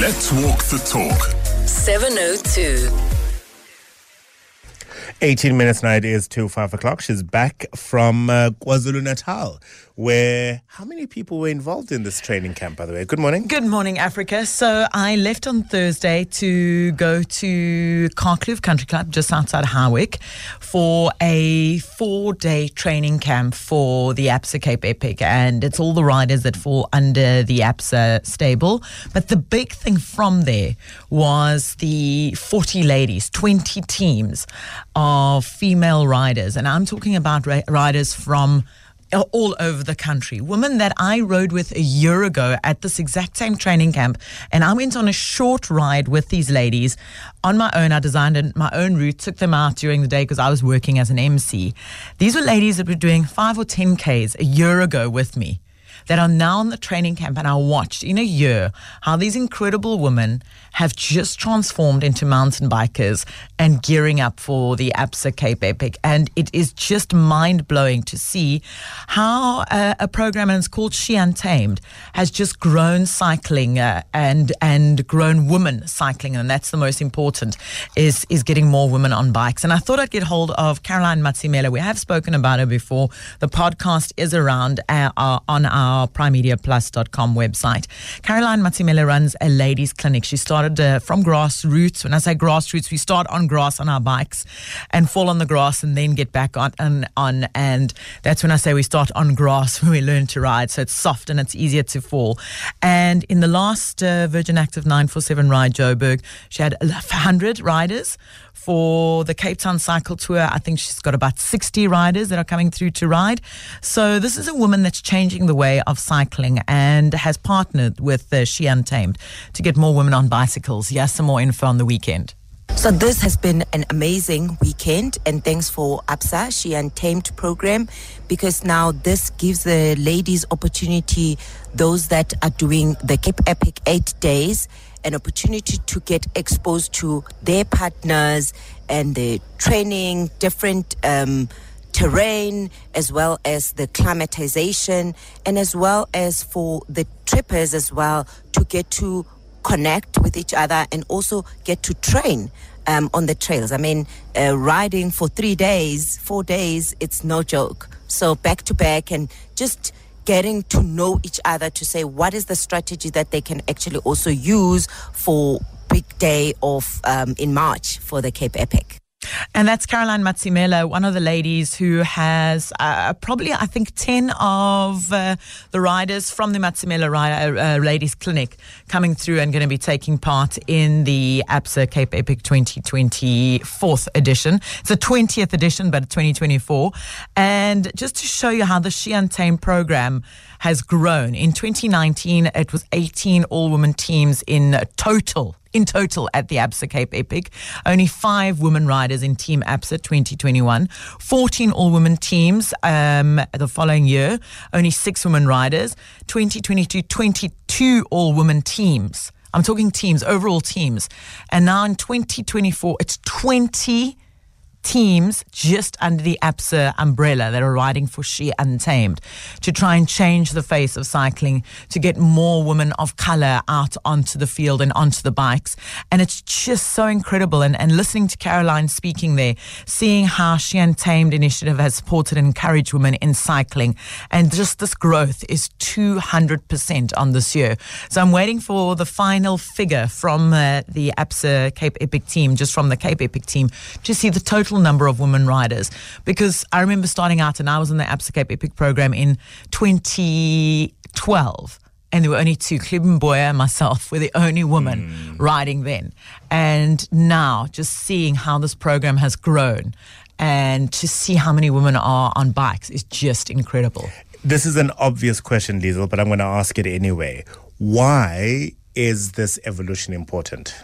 Let's walk the talk. 702. 18 minutes now, it is to 5 o'clock. She's back from uh, KwaZulu Natal, where how many people were involved in this training camp, by the way? Good morning. Good morning, Africa. So I left on Thursday to go to Karkloof Country Club just outside Howick for a four day training camp for the ABSA Cape Epic. And it's all the riders that fall under the ABSA stable. But the big thing from there was the 40 ladies, 20 teams of female riders. And I'm talking about ri- riders from uh, all over the country. Women that I rode with a year ago at this exact same training camp. And I went on a short ride with these ladies on my own. I designed my own route, took them out during the day because I was working as an MC. These were ladies that were doing five or 10 Ks a year ago with me that are now in the training camp. And I watched in a year how these incredible women have just transformed into mountain bikers and gearing up for the ABSA Cape Epic. And it is just mind blowing to see how uh, a program, and it's called She Untamed, has just grown cycling uh, and and grown women cycling. And that's the most important is, is getting more women on bikes. And I thought I'd get hold of Caroline Matsimela. We have spoken about her before. The podcast is around uh, on our primemediaplus.com website. Caroline Matsimela runs a ladies clinic. She started uh, from grassroots. When I say grassroots, we start on grass on our bikes and fall on the grass and then get back on and on. And that's when I say we start on grass when we learn to ride. So it's soft and it's easier to fall. And in the last uh, Virgin Active 947 ride, Joburg, she had 100 riders for the Cape Town Cycle Tour. I think she's got about 60 riders that are coming through to ride. So this is a woman that's changing the way of cycling and has partnered with uh, She Untamed to get more women on bicycles. Yes, some more info on the weekend. So this has been an amazing weekend and thanks for ABSA, She Untamed program, because now this gives the ladies opportunity, those that are doing the Cape Epic eight days, an opportunity to get exposed to their partners and the training, different um, terrain, as well as the climatization, and as well as for the trippers as well to get to connect with each other and also get to train um, on the trails. I mean, uh, riding for three days, four days, it's no joke. So back to back and just getting to know each other to say what is the strategy that they can actually also use for big day of um, in March for the Cape Epic. And that's Caroline Matsimela, one of the ladies who has uh, probably, I think, 10 of uh, the riders from the Matsimela uh, uh, Ladies Clinic coming through and going to be taking part in the ABSA Cape Epic 2024th edition. It's a 20th edition, but 2024. And just to show you how the She Untamed program has grown, in 2019, it was 18 all women teams in total in total at the ABSA Cape Epic. Only five women riders in Team ABSA 2021. 14 all women teams um, the following year. Only six women riders. 2022, 22 all women teams. I'm talking teams, overall teams. And now in 2024, it's 20 teams just under the ABSA umbrella that are riding for She Untamed to try and change the face of cycling, to get more women of color out onto the field and onto the bikes. And it's just so incredible. And, and listening to Caroline speaking there, seeing how She Untamed initiative has supported and encouraged women in cycling. And just this growth is 200% on this year. So I'm waiting for the final figure from uh, the ABSA Cape Epic team, just from the Cape Epic team, to see the total number of women riders because I remember starting out and I was in the ABSA Cape Epic program in 2012 and there were only two. Boy and myself were the only women mm. riding then. And now, just seeing how this program has grown and to see how many women are on bikes is just incredible. This is an obvious question, Liezel, but I'm going to ask it anyway. Why is this evolution important?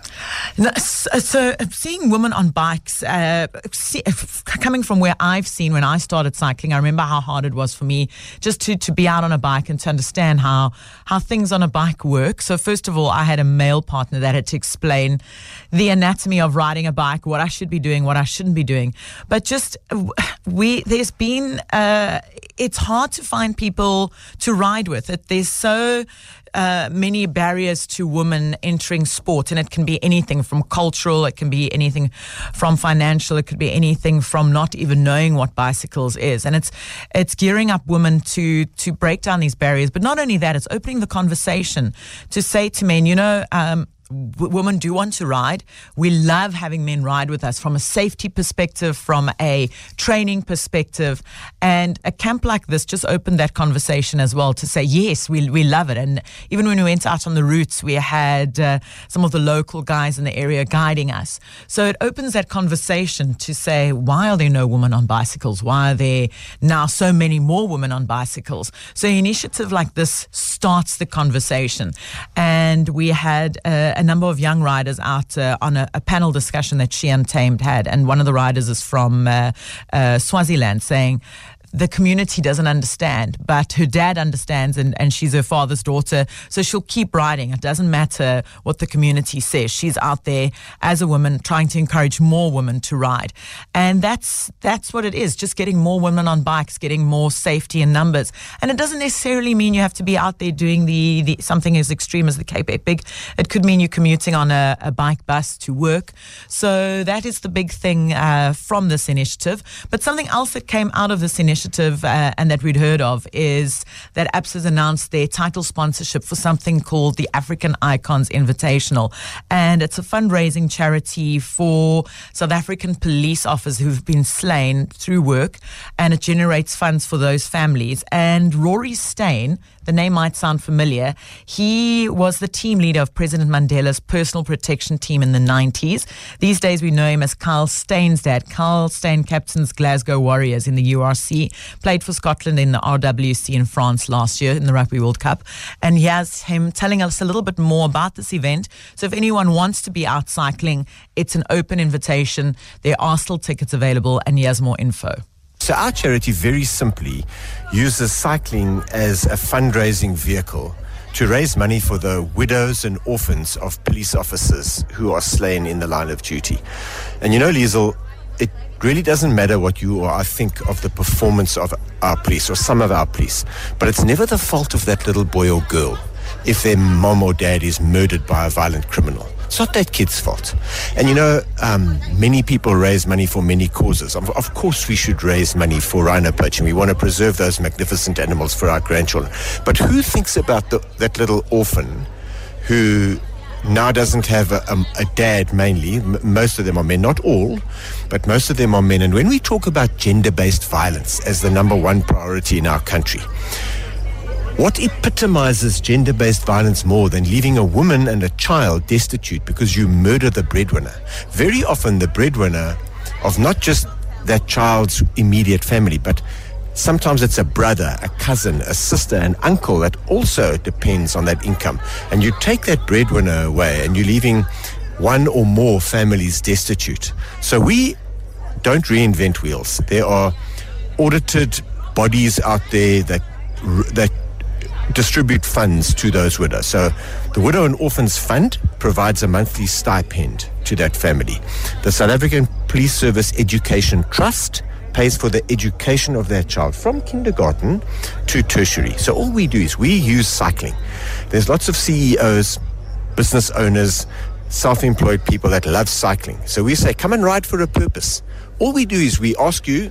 So, seeing women on bikes, uh, see, coming from where I've seen when I started cycling, I remember how hard it was for me just to, to be out on a bike and to understand how, how things on a bike work. So first of all, I had a male partner that had to explain the anatomy of riding a bike, what I should be doing, what I shouldn't be doing. But just we, there's been, uh, it's hard to find people to ride with. It, there's so uh, many barriers to women entering sport, and it can be anything from cultural, it can be anything from financial, it could be anything from not even knowing what bicycles is, and it's it's gearing up women to to break down these barriers. But not only that, it's opening the conversation to say to men, you know. Um, women do want to ride. We love having men ride with us from a safety perspective, from a training perspective. And a camp like this just opened that conversation as well to say, yes, we, we love it. And even when we went out on the routes, we had uh, some of the local guys in the area guiding us. So it opens that conversation to say, why are there no women on bicycles? Why are there now so many more women on bicycles? So an initiative like this starts the conversation. And we had uh, a number of young riders out uh, on a, a, panel discussion that she Untamed had. And one of the riders is from uh, uh, Swaziland saying, the community doesn't understand, but her dad understands and, and she's her father's daughter. So she'll keep riding. It doesn't matter what the community says. She's out there as a woman trying to encourage more women to ride. And that's, that's what it is. Just getting more women on bikes, getting more safety in numbers. And it doesn't necessarily mean you have to be out there doing the, the something as extreme as the Cape Epic. It could mean you're commuting on a, a bike bus to work. So that is the big thing uh, from this initiative. But something else that came out of this initiative initiative uh, and that we'd heard of is that ABSA has announced their title sponsorship for something called the African Icons Invitational. And it's a fundraising charity for South African police officers who've been slain through work. And it generates funds for those families. And Rory Steyn, the name might sound familiar. He was the team leader of President Mandela's personal protection team in the 90s. These days, we know him as Carl Steyn's dad. Carl Steyn captains Glasgow Warriors in the URC, played for Scotland in the RWC in France last year in the Rugby World Cup. And he has him telling us a little bit more about this event. So if anyone wants to be out cycling, it's an open invitation. There are still tickets available, and he has more info. So, our charity very simply uses cycling as a fundraising vehicle to raise money for the widows and orphans of police officers who are slain in the line of duty. And you know, Liezel, it really doesn't matter what you or I think of the performance of our police or some of our police, but it's never the fault of that little boy or girl if their mom or dad is murdered by a violent criminal. It's not that kid's fault. And you know, um, many people raise money for many causes. Of, of, course, we should raise money for rhino poaching. We want to preserve those magnificent animals for our grandchildren. But who thinks about the, that little orphan who now doesn't have a, a, a dad mainly? M- most of them are men, not all, but most of them are men. And when we talk about gender based violence as the number one priority in our country, what epitomizes gender based violence more than leaving a woman and a child destitute because you murder the breadwinner? Very often, the breadwinner of not just that child's immediate family, but sometimes it's a brother, a cousin, a sister, an uncle that also depends on that income. And you take that breadwinner away and you're leaving one or more families destitute. So we don't reinvent wheels. There are audited bodies out there that that distribute funds to those widows. So the Widow and Orphans Fund provides a monthly stipend to that family. The South African Police Service Education Trust pays for the education of their child from kindergarten to tertiary. So all we do is we use cycling. There's lots of CEOs, business owners, self-employed people that love cycling. So we say, come and ride for a purpose. All we do is we ask you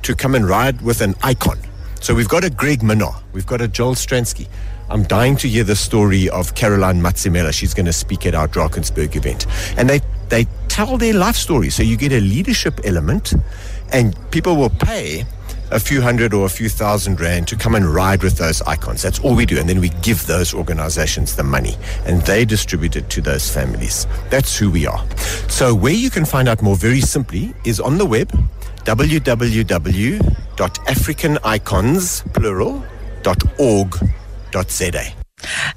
to come and ride with an icon. So we've got a Greg Minnaar, we've got a Joel Stransky. I'm dying to hear the story of Caroline Matsimela. She's going to speak at our Drakensberg event. And they, they tell their life story. So you get a leadership element, and people will pay a few hundred or a few thousand rand to come and ride with those icons. That's all we do. And then we give those organizations the money and they distribute it to those families. That's who we are. So where you can find out more very simply is on the web www.africanicons, plural, .org.za.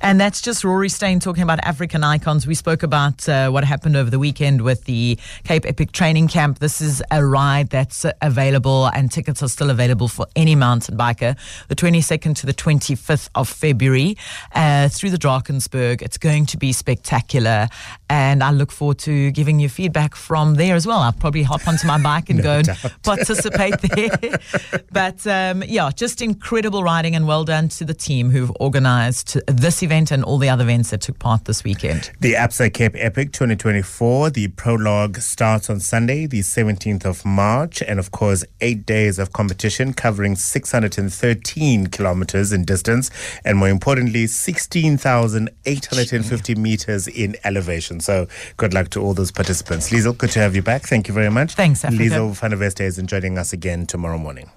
And that's just Rory Steyn talking about African icons. We spoke about uh, what happened over the weekend with the Cape Epic Training Camp. This is a ride that's available, and tickets are still available for any mountain biker. The 22nd to the 25th of February uh, through the Drakensberg. It's going to be spectacular, and I look forward to giving you feedback from there as well. I'll probably hop onto my bike and No go and participate there. but um, yeah, just incredible riding, and well done to the team who've organised this event and all the other events that took part this weekend. The ABSA Cape Epic 2024, the prologue starts on Sunday, the 17th of March, and of course, eight days of competition covering 613 kilometers in distance, and more importantly, 16,850 meters in elevation. So, good luck to all those participants. Liezel, good to have you back. Thank you very much. Thanks, Africa. Liezel van der Veste is joining us again tomorrow morning.